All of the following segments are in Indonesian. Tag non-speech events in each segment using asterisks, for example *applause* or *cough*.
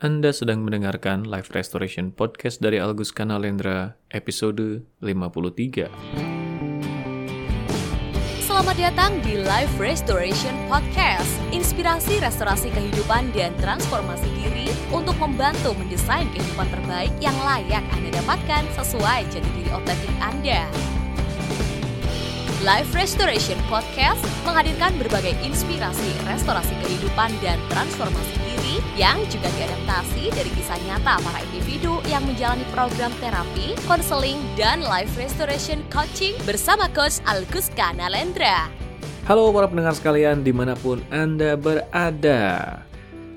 Anda sedang mendengarkan Live Restoration Podcast dari Algus Kanalendra, episode 53. Selamat datang di Life Restoration Podcast. Inspirasi restorasi kehidupan dan transformasi diri untuk membantu mendesain kehidupan terbaik yang layak Anda dapatkan sesuai jati diri otentik Anda. Life Restoration Podcast menghadirkan berbagai inspirasi restorasi kehidupan dan transformasi diri yang juga diadaptasi dari kisah nyata para individu yang menjalani program terapi, konseling, dan life restoration coaching bersama Coach Alguska Nalendra. Halo para pendengar sekalian di mana pun Anda berada.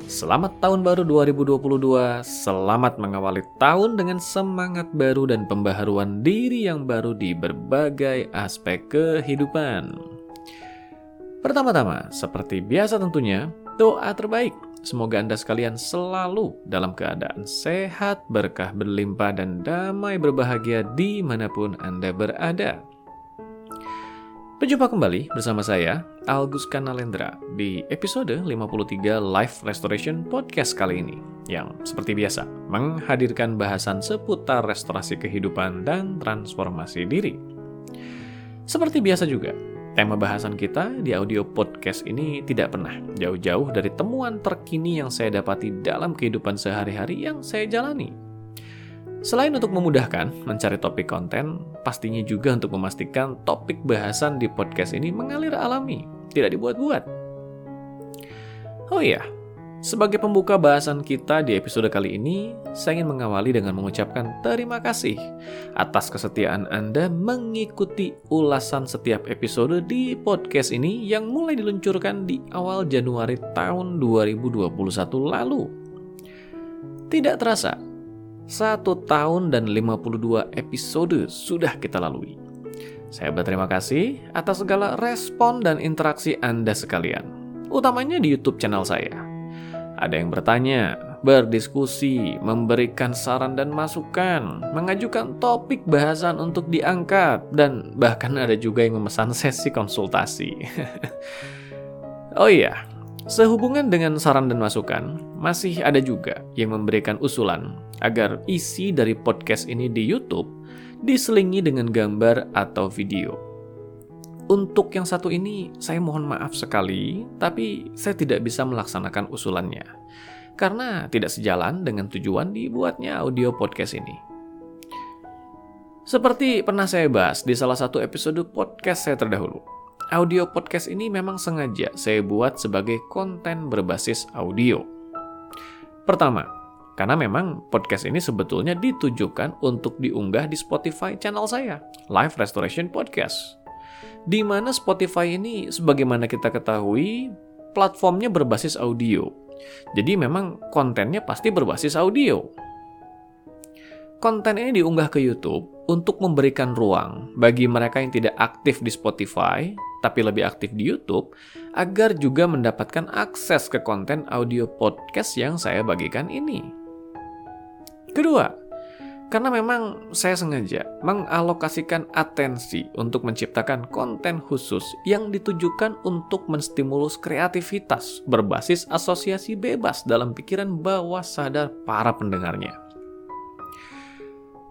Selamat tahun baru 2022, selamat mengawali tahun dengan semangat baru dan pembaharuan diri yang baru di berbagai aspek kehidupan. Pertama-tama, seperti biasa tentunya, doa terbaik. Semoga Anda sekalian selalu dalam keadaan sehat, berkah berlimpah, dan damai berbahagia di mana pun Anda berada. Berjumpa kembali bersama saya, Algus Kanalendra, di episode 53 Live Restoration Podcast kali ini, yang seperti biasa menghadirkan bahasan seputar restorasi kehidupan dan transformasi diri. Seperti biasa juga, tema bahasan kita di audio podcast ini tidak pernah jauh-jauh dari temuan terkini yang saya dapati dalam kehidupan sehari-hari yang saya jalani Selain untuk memudahkan mencari topik konten, pastinya juga untuk memastikan topik bahasan di podcast ini mengalir alami, tidak dibuat-buat. Oh iya, sebagai pembuka bahasan kita di episode kali ini, saya ingin mengawali dengan mengucapkan terima kasih atas kesetiaan Anda mengikuti ulasan setiap episode di podcast ini yang mulai diluncurkan di awal Januari tahun 2021 lalu. Tidak terasa, satu tahun dan 52 episode sudah kita lalui. Saya berterima kasih atas segala respon dan interaksi Anda sekalian, utamanya di YouTube channel saya. Ada yang bertanya, berdiskusi, memberikan saran dan masukan, mengajukan topik bahasan untuk diangkat, dan bahkan ada juga yang memesan *laughs* sesi konsultasi. *laughs* oh iya, Sehubungan dengan saran dan masukan, masih ada juga yang memberikan usulan agar isi dari podcast ini di YouTube diselingi dengan gambar atau video. Untuk yang satu ini, saya mohon maaf sekali, tapi saya tidak bisa melaksanakan usulannya karena tidak sejalan dengan tujuan dibuatnya audio podcast ini. Seperti pernah saya bahas di salah satu episode podcast saya terdahulu, audio podcast ini memang sengaja saya buat sebagai konten berbasis audio. Pertama, karena memang podcast ini sebetulnya ditujukan untuk diunggah di Spotify channel saya, Live Restoration Podcast. Di mana Spotify ini, sebagaimana kita ketahui, platformnya berbasis audio. Jadi memang kontennya pasti berbasis audio. Konten ini diunggah ke YouTube untuk memberikan ruang bagi mereka yang tidak aktif di Spotify tapi lebih aktif di YouTube, agar juga mendapatkan akses ke konten audio podcast yang saya bagikan ini. Kedua, karena memang saya sengaja mengalokasikan atensi untuk menciptakan konten khusus yang ditujukan untuk menstimulus kreativitas berbasis asosiasi bebas dalam pikiran bawah sadar para pendengarnya.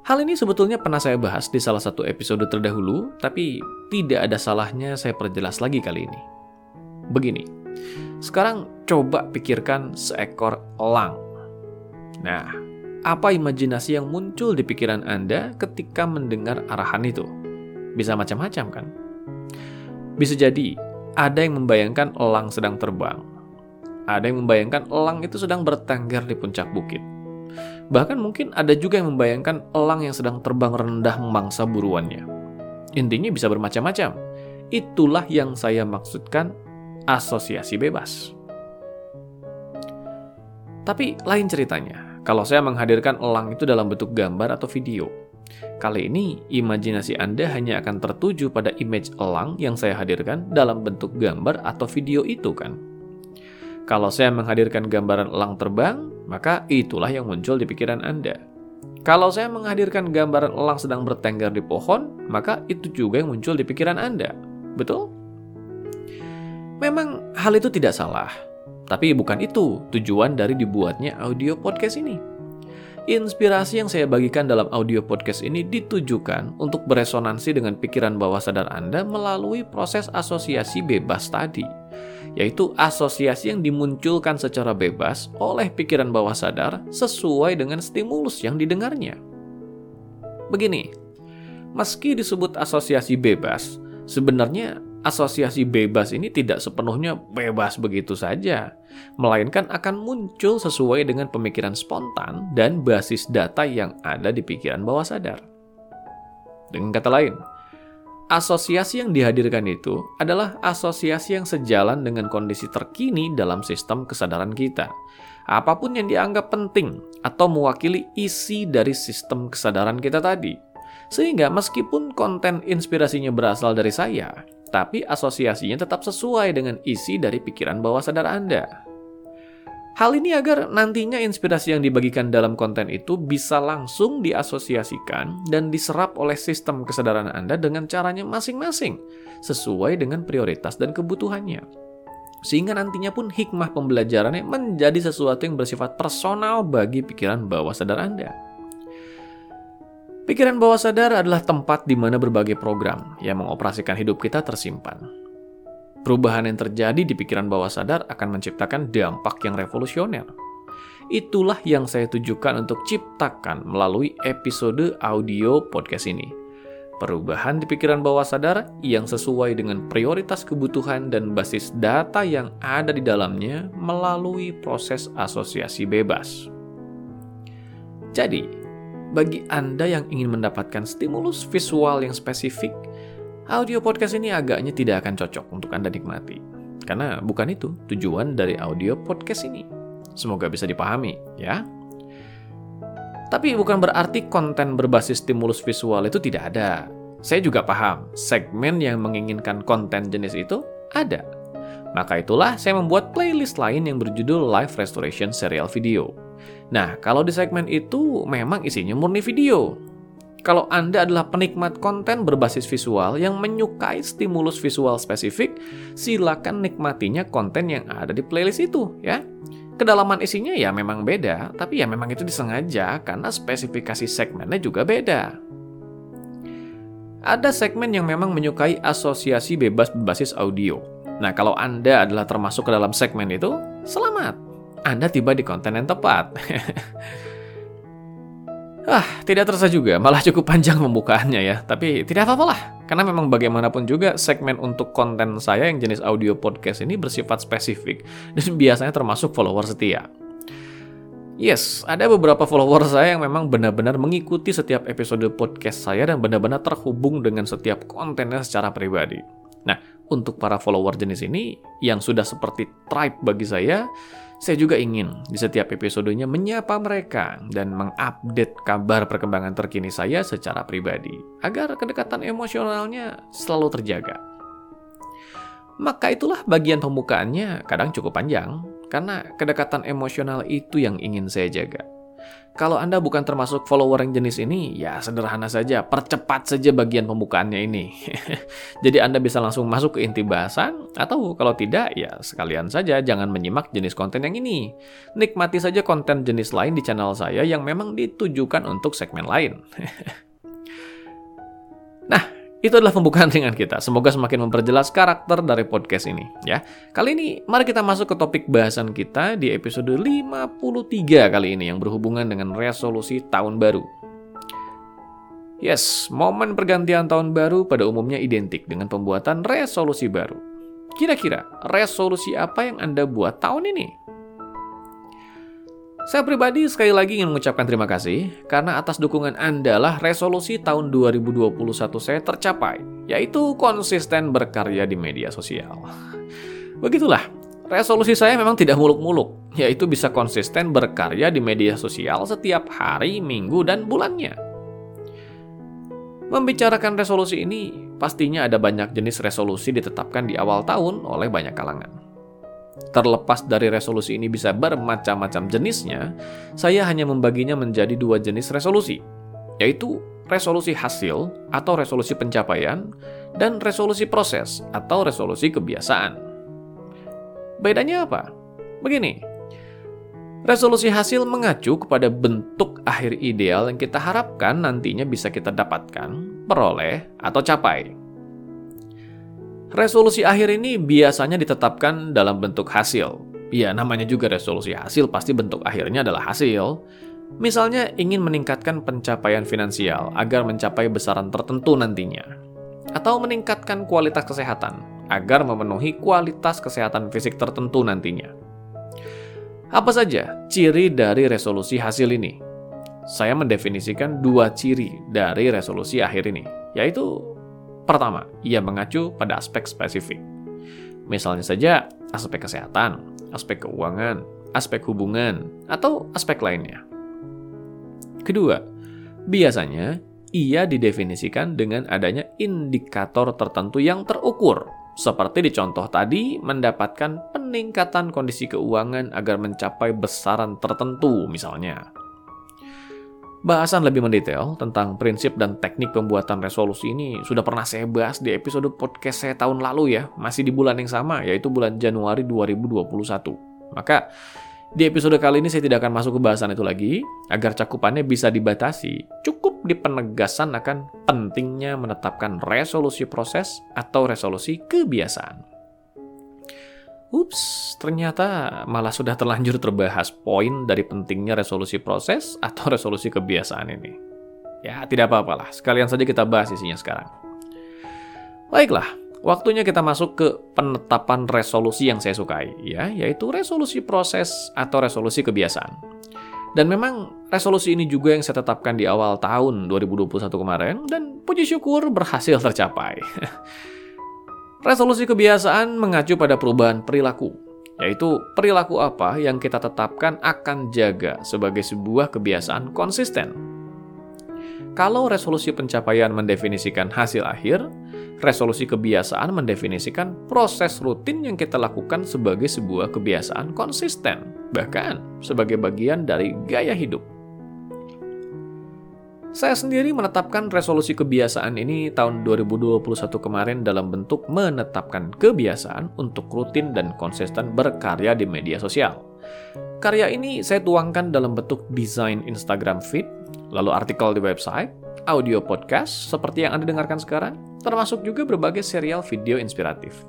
Hal ini sebetulnya pernah saya bahas di salah satu episode terdahulu, tapi tidak ada salahnya saya perjelas lagi kali ini. Begini, sekarang coba pikirkan seekor elang. Nah, apa imajinasi yang muncul di pikiran Anda ketika mendengar arahan itu? Bisa macam-macam kan? Bisa jadi ada yang membayangkan elang sedang terbang. Ada yang membayangkan elang itu sedang bertengger di puncak bukit Bahkan mungkin ada juga yang membayangkan elang yang sedang terbang rendah memangsa buruannya. Intinya bisa bermacam-macam. Itulah yang saya maksudkan asosiasi bebas. Tapi lain ceritanya, kalau saya menghadirkan elang itu dalam bentuk gambar atau video. Kali ini, imajinasi Anda hanya akan tertuju pada image elang yang saya hadirkan dalam bentuk gambar atau video itu kan. Kalau saya menghadirkan gambaran elang terbang, maka itulah yang muncul di pikiran Anda. Kalau saya menghadirkan gambaran elang sedang bertengger di pohon, maka itu juga yang muncul di pikiran Anda. Betul? Memang hal itu tidak salah. Tapi bukan itu tujuan dari dibuatnya audio podcast ini. Inspirasi yang saya bagikan dalam audio podcast ini ditujukan untuk beresonansi dengan pikiran bawah sadar Anda melalui proses asosiasi bebas tadi, yaitu asosiasi yang dimunculkan secara bebas oleh pikiran bawah sadar sesuai dengan stimulus yang didengarnya. Begini, meski disebut asosiasi bebas, sebenarnya asosiasi bebas ini tidak sepenuhnya bebas begitu saja, melainkan akan muncul sesuai dengan pemikiran spontan dan basis data yang ada di pikiran bawah sadar. Dengan kata lain, asosiasi yang dihadirkan itu adalah asosiasi yang sejalan dengan kondisi terkini dalam sistem kesadaran kita. Apa pun yang dianggap penting atau mewakili isi dari sistem kesadaran kita tadi. Sehingga meskipun konten inspirasinya berasal dari saya, tapi asosiasinya tetap sesuai dengan isi dari pikiran bawah sadar Anda. Hal ini agar nantinya inspirasi yang dibagikan dalam konten itu bisa langsung diasosiasikan dan diserap oleh sistem kesadaran Anda dengan caranya masing-masing, sesuai dengan prioritas dan kebutuhannya. Sehingga nantinya pun hikmah pembelajarannya menjadi sesuatu yang bersifat personal bagi pikiran bawah sadar Anda. Pikiran bawah sadar adalah tempat di mana berbagai program yang mengoperasikan hidup kita tersimpan. Perubahan yang terjadi di pikiran bawah sadar akan menciptakan dampak yang revolusioner. Itulah yang saya tujukan untuk ciptakan melalui episode audio podcast ini. Perubahan di pikiran bawah sadar yang sesuai dengan prioritas kebutuhan dan basis data yang ada di dalamnya melalui proses asosiasi bebas. Jadi, bagi Anda yang ingin mendapatkan stimulus visual yang spesifik, audio podcast ini agaknya tidak akan cocok untuk Anda nikmati. Karena bukan itu tujuan dari audio podcast ini. Semoga bisa dipahami, ya. Tapi bukan berarti konten berbasis stimulus visual itu tidak ada. Saya juga paham, segmen yang menginginkan konten jenis itu ada. Maka itulah saya membuat playlist lain yang berjudul Live Restoration Serial Video. Nah, kalau di segmen itu memang isinya murni video. Kalau Anda adalah penikmat konten berbasis visual yang menyukai stimulus visual spesifik, silakan nikmatinya konten yang ada di playlist itu ya. Kedalaman isinya ya memang beda, tapi ya memang itu disengaja karena spesifikasi segmennya juga beda. Ada segmen yang memang menyukai asosiasi bebas berbasis audio. Nah, kalau Anda adalah termasuk ke dalam segmen itu, selamat. Anda tiba di konten yang tepat. *laughs* ah, tidak terasa juga, malah cukup panjang pembukaannya ya. Tapi tidak apa-apa lah, karena memang bagaimanapun juga segmen untuk konten saya yang jenis audio podcast ini bersifat spesifik *laughs* dan biasanya termasuk follower setia. Yes, ada beberapa follower saya yang memang benar-benar mengikuti setiap episode podcast saya dan benar-benar terhubung dengan setiap kontennya secara pribadi. Nah, untuk para follower jenis ini yang sudah seperti tribe bagi saya, saya juga ingin di setiap episodenya menyapa mereka dan mengupdate kabar perkembangan terkini saya secara pribadi, agar kedekatan emosionalnya selalu terjaga. Maka itulah bagian pembukaannya kadang cukup panjang, karena kedekatan emosional itu yang ingin saya jaga. Kalau Anda bukan termasuk follower yang jenis ini, ya sederhana saja, percepat saja bagian pembukaannya ini. *laughs* Jadi Anda bisa langsung masuk ke inti bahasan, atau kalau tidak, ya sekalian saja jangan menyimak jenis konten yang ini. Nikmati saja konten jenis lain di channel saya yang memang ditujukan untuk segmen lain. *laughs* nah, itu adalah pembukaan *laughs* ringan kita. Semoga semakin memperjelas karakter dari podcast ini. Ya, Kali ini mari kita masuk ke topik bahasan kita di episode 53 kali ini yang berhubungan dengan resolusi tahun baru. Yes, momen pergantian tahun baru pada umumnya identik dengan pembuatan resolusi baru. Kira-kira resolusi apa yang Anda buat tahun ini? Saya pribadi sekali lagi ingin mengucapkan terima kasih karena atas dukungan Anda lah resolusi tahun 2021 saya tercapai, yaitu konsisten berkarya di media sosial. Begitulah, resolusi saya memang tidak muluk-muluk, yaitu bisa konsisten berkarya di media sosial setiap hari, minggu, dan bulannya. Membicarakan resolusi ini, pastinya ada banyak jenis resolusi ditetapkan di awal tahun oleh banyak kalangan. Terlepas dari resolusi ini bisa bermacam-macam jenisnya, saya hanya membaginya menjadi dua jenis resolusi, yaitu resolusi hasil atau resolusi pencapaian, dan resolusi proses atau resolusi kebiasaan. Bedanya apa? Begini, resolusi hasil mengacu kepada bentuk akhir ideal yang kita harapkan nantinya bisa kita dapatkan, peroleh, atau capai. Resolusi akhir ini biasanya ditetapkan dalam bentuk hasil. Ya, namanya juga resolusi hasil, pasti bentuk akhirnya adalah hasil. Misalnya ingin meningkatkan pencapaian finansial agar mencapai besaran tertentu nantinya. Atau meningkatkan kualitas kesehatan agar memenuhi kualitas kesehatan fisik tertentu nantinya. Apa saja ciri dari resolusi hasil ini? Saya mendefinisikan dua ciri dari resolusi akhir ini, yaitu pertama, ia mengacu pada aspek spesifik. Misalnya saja aspek kesehatan, aspek keuangan, aspek hubungan, atau aspek lainnya. Kedua, biasanya ia didefinisikan dengan adanya indikator tertentu yang terukur seperti di contoh tadi, mendapatkan peningkatan kondisi keuangan agar mencapai besaran tertentu misalnya. Bahasan lebih mendetail tentang prinsip dan teknik pembuatan resolusi ini sudah pernah saya bahas di episode podcast saya tahun lalu ya, masih di bulan yang sama, yaitu bulan Januari 2021. Maka di episode kali ini saya tidak akan masuk ke bahasan itu lagi, agar cakupannya bisa dibatasi. Cukup di penegasan akan pentingnya menetapkan resolusi proses atau resolusi kebiasaan. Ups, ternyata malah sudah terlanjur terbahas poin dari pentingnya resolusi proses *laughs* atau resolusi kebiasaan ini. Ya, tidak apa-apalah. Sekalian saja kita bahas isinya sekarang. Baiklah, Waktunya kita masuk ke penetapan resolusi yang saya sukai, ya, yaitu resolusi proses atau resolusi kebiasaan. Dan memang resolusi ini juga yang saya tetapkan di awal tahun 2021 kemarin dan puji syukur berhasil tercapai. *laughs* resolusi kebiasaan mengacu pada perubahan perilaku, yaitu perilaku apa yang kita tetapkan akan jaga sebagai sebuah kebiasaan konsisten. Kalau resolusi pencapaian mendefinisikan hasil akhir, resolusi kebiasaan mendefinisikan proses rutin yang kita lakukan sebagai sebuah kebiasaan konsisten, bahkan sebagai bagian dari gaya hidup. Saya sendiri menetapkan resolusi kebiasaan ini tahun 2021 kemarin dalam bentuk menetapkan kebiasaan untuk rutin dan konsisten berkarya di media sosial. Karya ini saya tuangkan dalam bentuk desain Instagram feed, lalu artikel di website, audio podcast seperti yang Anda dengarkan sekarang, termasuk juga berbagai serial video inspiratif.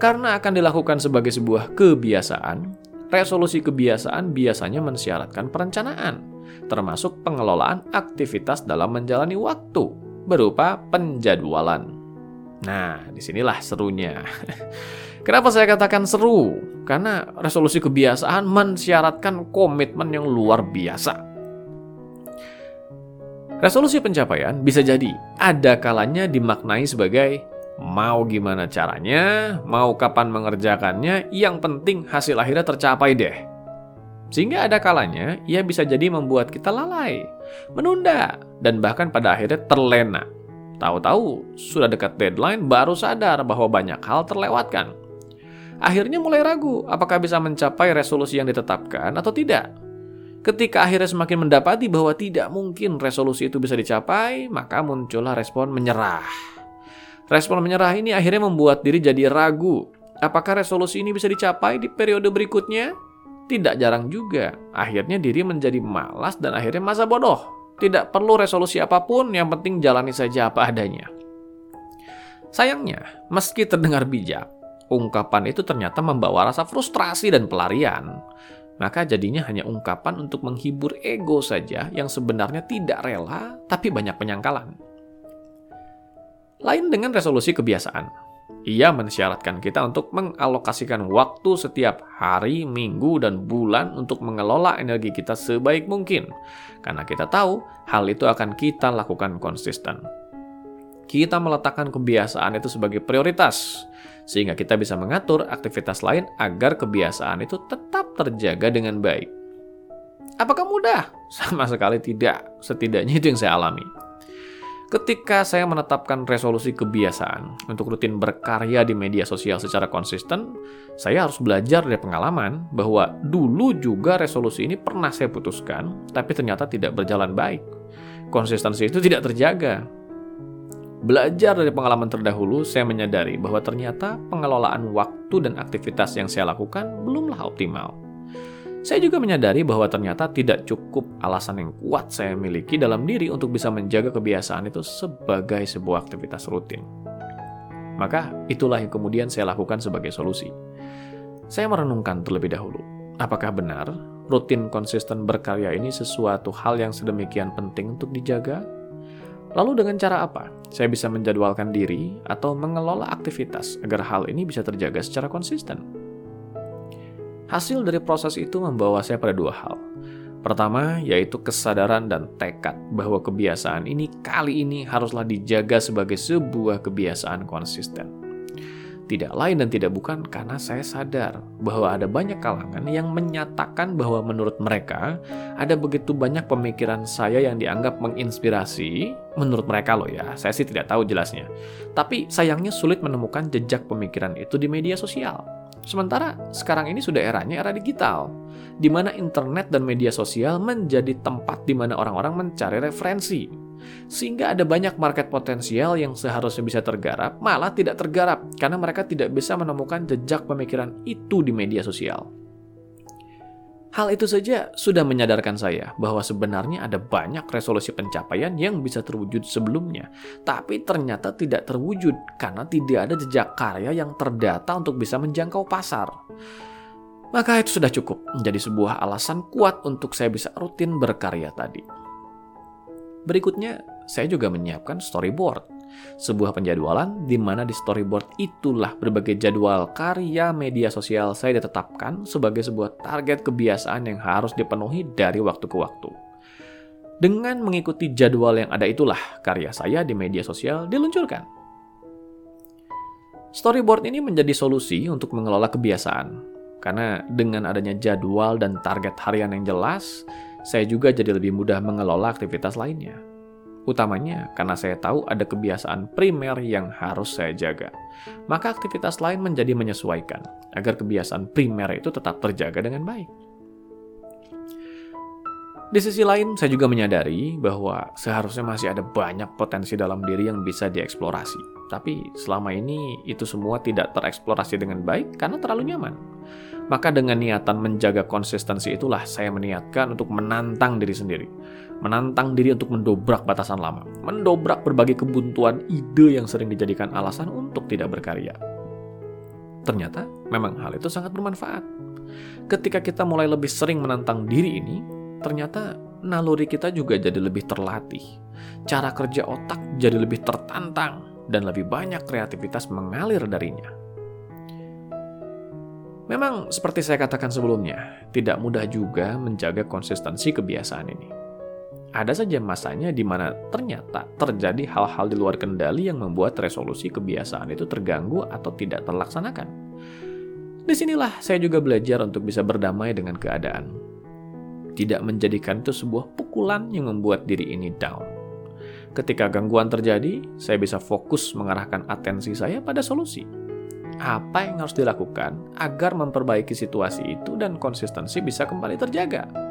Karena akan dilakukan sebagai sebuah kebiasaan, resolusi kebiasaan biasanya mensyaratkan perencanaan, termasuk pengelolaan aktivitas dalam menjalani waktu, berupa penjadwalan. Nah, di sinilah serunya. *laughs* Kenapa saya katakan seru? Karena resolusi kebiasaan mensyaratkan komitmen yang luar biasa. Resolusi pencapaian bisa jadi ada kalanya dimaknai sebagai mau gimana caranya, mau kapan mengerjakannya, yang penting hasil akhirnya tercapai deh. Sehingga ada kalanya ia bisa jadi membuat kita lalai, menunda, dan bahkan pada akhirnya terlena. Tahu-tahu sudah dekat deadline baru sadar bahwa banyak hal terlewatkan. Akhirnya mulai ragu apakah bisa mencapai resolusi yang ditetapkan atau tidak. Ketika akhirnya semakin mendapati bahwa tidak mungkin resolusi itu bisa dicapai, maka muncullah respon menyerah. Respon menyerah ini akhirnya membuat diri jadi ragu. Apakah resolusi ini bisa dicapai di periode berikutnya? Tidak jarang juga. Akhirnya diri menjadi malas dan akhirnya masa bodoh. Tidak perlu resolusi apa pun, yang penting jalani saja apa adanya. Sayangnya, meski terdengar bijak, ungkapan itu ternyata membawa rasa frustrasi dan pelarian maka jadinya hanya ungkapan untuk menghibur ego saja yang sebenarnya tidak rela tapi banyak penyangkalan. Lain dengan resolusi kebiasaan. Ia mensyaratkan kita untuk mengalokasikan waktu setiap hari, minggu, dan bulan untuk mengelola energi kita sebaik mungkin. Karena kita tahu hal itu akan kita lakukan konsisten. Kita meletakkan kebiasaan itu sebagai prioritas sehingga kita bisa mengatur aktivitas lain agar kebiasaan itu tetap terjaga dengan baik. Apakah mudah? *laughs* Sama sekali tidak. Setidaknya itu yang saya alami. Ketika saya menetapkan resolusi kebiasaan untuk rutin berkarya di media sosial secara konsisten, saya harus belajar dari pengalaman bahwa dulu juga resolusi ini pernah saya putuskan, tapi ternyata tidak berjalan baik. Konsistensi itu tidak terjaga. Belajar dari pengalaman terdahulu, saya menyadari bahwa ternyata pengelolaan waktu dan aktivitas yang saya lakukan belumlah optimal. Saya juga menyadari bahwa ternyata tidak cukup alasan yang kuat saya miliki dalam diri untuk bisa menjaga kebiasaan itu sebagai sebuah aktivitas rutin. Maka itulah yang kemudian saya lakukan sebagai solusi. Saya merenungkan terlebih dahulu, apakah benar rutin konsisten berkarya ini sesuatu hal yang sedemikian penting untuk dijaga? Lalu dengan cara apa saya bisa menjadwalkan diri atau mengelola aktivitas agar hal ini bisa terjaga secara konsisten? Hasil dari proses itu membawa saya pada dua hal. Pertama, yaitu kesadaran dan tekad bahwa kebiasaan ini kali ini haruslah dijaga sebagai sebuah kebiasaan konsisten. Tidak lain dan tidak bukan karena saya sadar bahwa ada banyak kalangan yang menyatakan bahwa menurut mereka ada begitu banyak pemikiran saya yang dianggap menginspirasi. Menurut mereka loh ya, saya sih tidak tahu jelasnya. Tapi sayangnya sulit menemukan jejak pemikiran itu di media sosial. Sementara sekarang ini sudah eranya era digital, di mana internet dan media sosial menjadi tempat di mana orang-orang mencari referensi. Sehingga ada banyak market potensial yang seharusnya bisa tergarap, malah tidak tergarap karena mereka tidak bisa menemukan jejak pemikiran itu di media sosial. Hal itu saja sudah menyadarkan saya bahwa sebenarnya ada banyak resolusi pencapaian yang bisa terwujud sebelumnya, tapi ternyata tidak terwujud karena tidak ada jejak karya yang terdata untuk bisa menjangkau pasar. Maka itu sudah cukup menjadi sebuah alasan kuat untuk saya bisa rutin berkarya tadi. Berikutnya, saya juga menyiapkan storyboard sebuah penjadwalan di mana di storyboard itulah berbagai jadwal karya media sosial saya ditetapkan sebagai sebuah target kebiasaan yang harus dipenuhi dari waktu ke waktu. Dengan mengikuti jadwal yang ada itulah karya saya di media sosial diluncurkan. Storyboard ini menjadi solusi untuk mengelola kebiasaan. Karena dengan adanya jadwal dan target harian yang jelas, saya juga jadi lebih mudah mengelola aktivitas lainnya. Utamanya karena saya tahu ada kebiasaan primer yang harus saya jaga. Maka aktivitas lain menjadi menyesuaikan agar kebiasaan primer itu tetap terjaga dengan baik. Di sisi lain, saya juga menyadari bahwa seharusnya masih ada banyak potensi dalam diri yang bisa dieksplorasi. Tapi selama ini itu semua tidak tereksplorasi dengan baik karena terlalu nyaman. Maka dengan niatan menjaga konsistensi itulah saya meniatkan untuk menantang diri sendiri menantang diri untuk mendobrak batasan lama, mendobrak berbagai kebuntuan ide yang sering dijadikan alasan untuk tidak berkarya. Ternyata memang hal itu sangat bermanfaat. Ketika kita mulai lebih sering menantang diri ini, ternyata naluri kita juga jadi lebih terlatih. Cara kerja otak jadi lebih tertantang dan lebih banyak kreativitas mengalir darinya. Memang seperti saya katakan sebelumnya, tidak mudah juga menjaga konsistensi kebiasaan ini ada saja masanya di mana ternyata terjadi hal-hal di luar kendali yang membuat resolusi kebiasaan itu terganggu atau tidak terlaksanakan. Di sinilah saya juga belajar untuk bisa berdamai dengan keadaan. Tidak menjadikan itu sebuah pukulan yang membuat diri ini down. Ketika gangguan terjadi, saya bisa fokus mengarahkan atensi saya pada solusi. Apa yang harus dilakukan agar memperbaiki situasi itu dan konsistensi bisa kembali terjaga?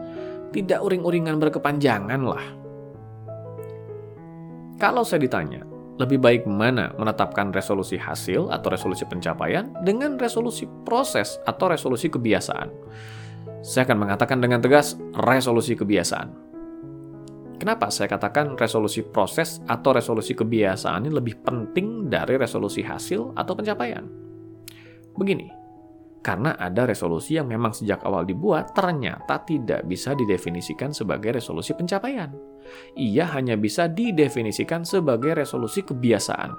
tidak uring-uringan berkepanjangan lah. Kalau saya ditanya, lebih baik mana menetapkan resolusi hasil atau resolusi pencapaian dengan resolusi proses atau resolusi kebiasaan? Saya akan mengatakan dengan tegas resolusi kebiasaan. Kenapa saya katakan resolusi proses atau resolusi kebiasaan ini lebih penting dari resolusi hasil atau pencapaian? Begini, karena ada resolusi yang memang sejak awal dibuat ternyata tidak bisa didefinisikan sebagai resolusi pencapaian. Ia hanya bisa didefinisikan sebagai resolusi kebiasaan.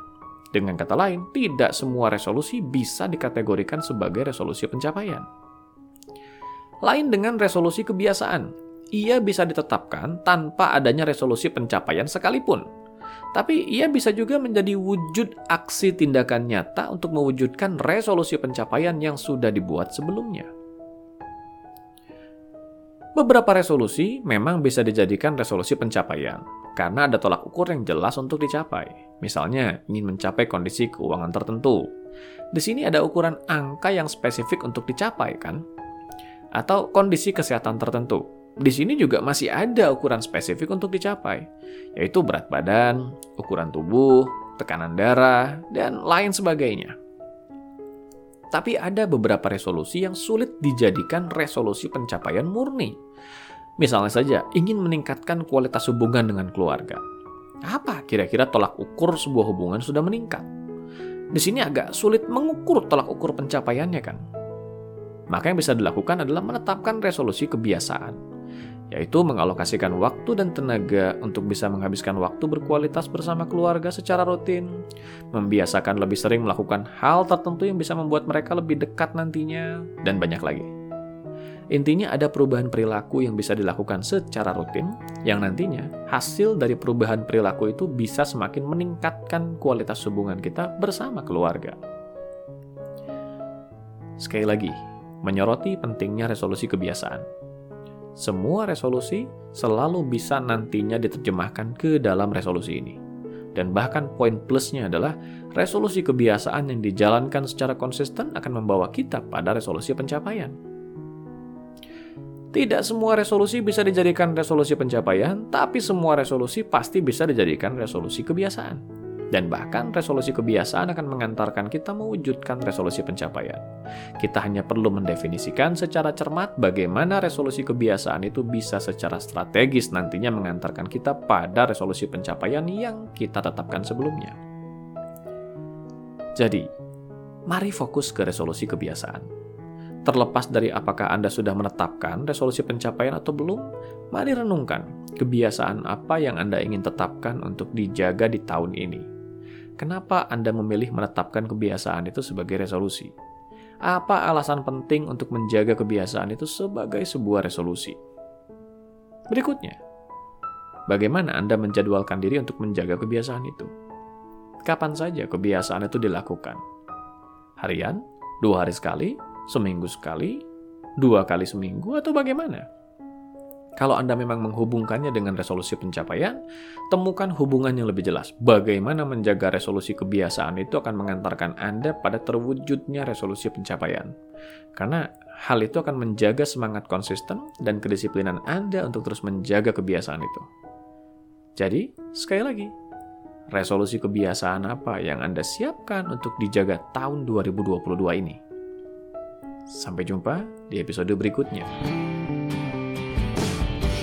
Dengan kata lain, tidak semua resolusi bisa dikategorikan sebagai resolusi pencapaian. Lain dengan resolusi kebiasaan, ia bisa ditetapkan tanpa adanya resolusi pencapaian sekalipun tapi ia bisa juga menjadi wujud aksi tindakan nyata untuk mewujudkan resolusi pencapaian yang sudah dibuat sebelumnya. Beberapa resolusi memang bisa dijadikan resolusi pencapaian karena ada tolak ukur yang jelas untuk dicapai. Misalnya, ingin mencapai kondisi keuangan tertentu. Di sini ada ukuran angka yang spesifik untuk dicapai, kan? Atau kondisi kesehatan tertentu di sini juga masih ada ukuran spesifik untuk dicapai, yaitu berat badan, ukuran tubuh, tekanan darah, dan lain sebagainya. Tapi ada beberapa resolusi yang sulit dijadikan resolusi pencapaian murni. Misalnya saja, ingin meningkatkan kualitas hubungan dengan keluarga. Apa kira-kira tolak ukur sebuah hubungan sudah meningkat? Di sini agak sulit mengukur tolak ukur pencapaiannya kan? Maka yang bisa dilakukan adalah menetapkan resolusi kebiasaan yaitu mengalokasikan waktu dan tenaga untuk bisa menghabiskan waktu berkualitas bersama keluarga secara rutin, membiasakan lebih sering melakukan hal tertentu yang bisa membuat mereka lebih dekat nantinya, dan banyak lagi. Intinya ada perubahan perilaku yang bisa dilakukan secara rutin, yang nantinya hasil dari perubahan perilaku itu bisa semakin meningkatkan kualitas hubungan kita bersama keluarga. Sekali lagi, menyoroti pentingnya resolusi kebiasaan semua resolusi selalu bisa nantinya diterjemahkan ke dalam resolusi ini. Dan bahkan poin plusnya adalah resolusi kebiasaan yang dijalankan secara konsisten akan membawa kita pada resolusi pencapaian. Tidak semua resolusi bisa dijadikan resolusi pencapaian, tapi semua resolusi pasti bisa dijadikan resolusi kebiasaan. Dan bahkan resolusi kebiasaan akan mengantarkan kita mewujudkan resolusi pencapaian. Kita hanya perlu mendefinisikan secara cermat bagaimana resolusi kebiasaan itu bisa secara strategis nantinya mengantarkan kita pada resolusi pencapaian yang kita tetapkan sebelumnya. Jadi, mari fokus ke resolusi kebiasaan. Terlepas dari apakah Anda sudah menetapkan resolusi pencapaian atau belum, mari renungkan kebiasaan apa yang Anda ingin tetapkan untuk dijaga di tahun ini Kenapa Anda memilih menetapkan kebiasaan itu sebagai resolusi? Apa alasan penting untuk menjaga kebiasaan itu sebagai sebuah resolusi? Berikutnya, bagaimana Anda menjadwalkan diri untuk menjaga kebiasaan itu? Kapan saja kebiasaan itu dilakukan? Harian? Dua hari sekali? Seminggu sekali? Dua kali seminggu? Atau bagaimana? Kalau Anda memang menghubungkannya dengan resolusi pencapaian, temukan hubungan yang lebih jelas. Bagaimana menjaga resolusi kebiasaan itu akan mengantarkan Anda pada terwujudnya resolusi pencapaian. Karena hal itu akan menjaga semangat konsisten dan kedisiplinan Anda untuk terus menjaga kebiasaan itu. Jadi, sekali lagi, resolusi kebiasaan apa yang Anda siapkan untuk dijaga tahun 2022 ini? Sampai jumpa di episode berikutnya.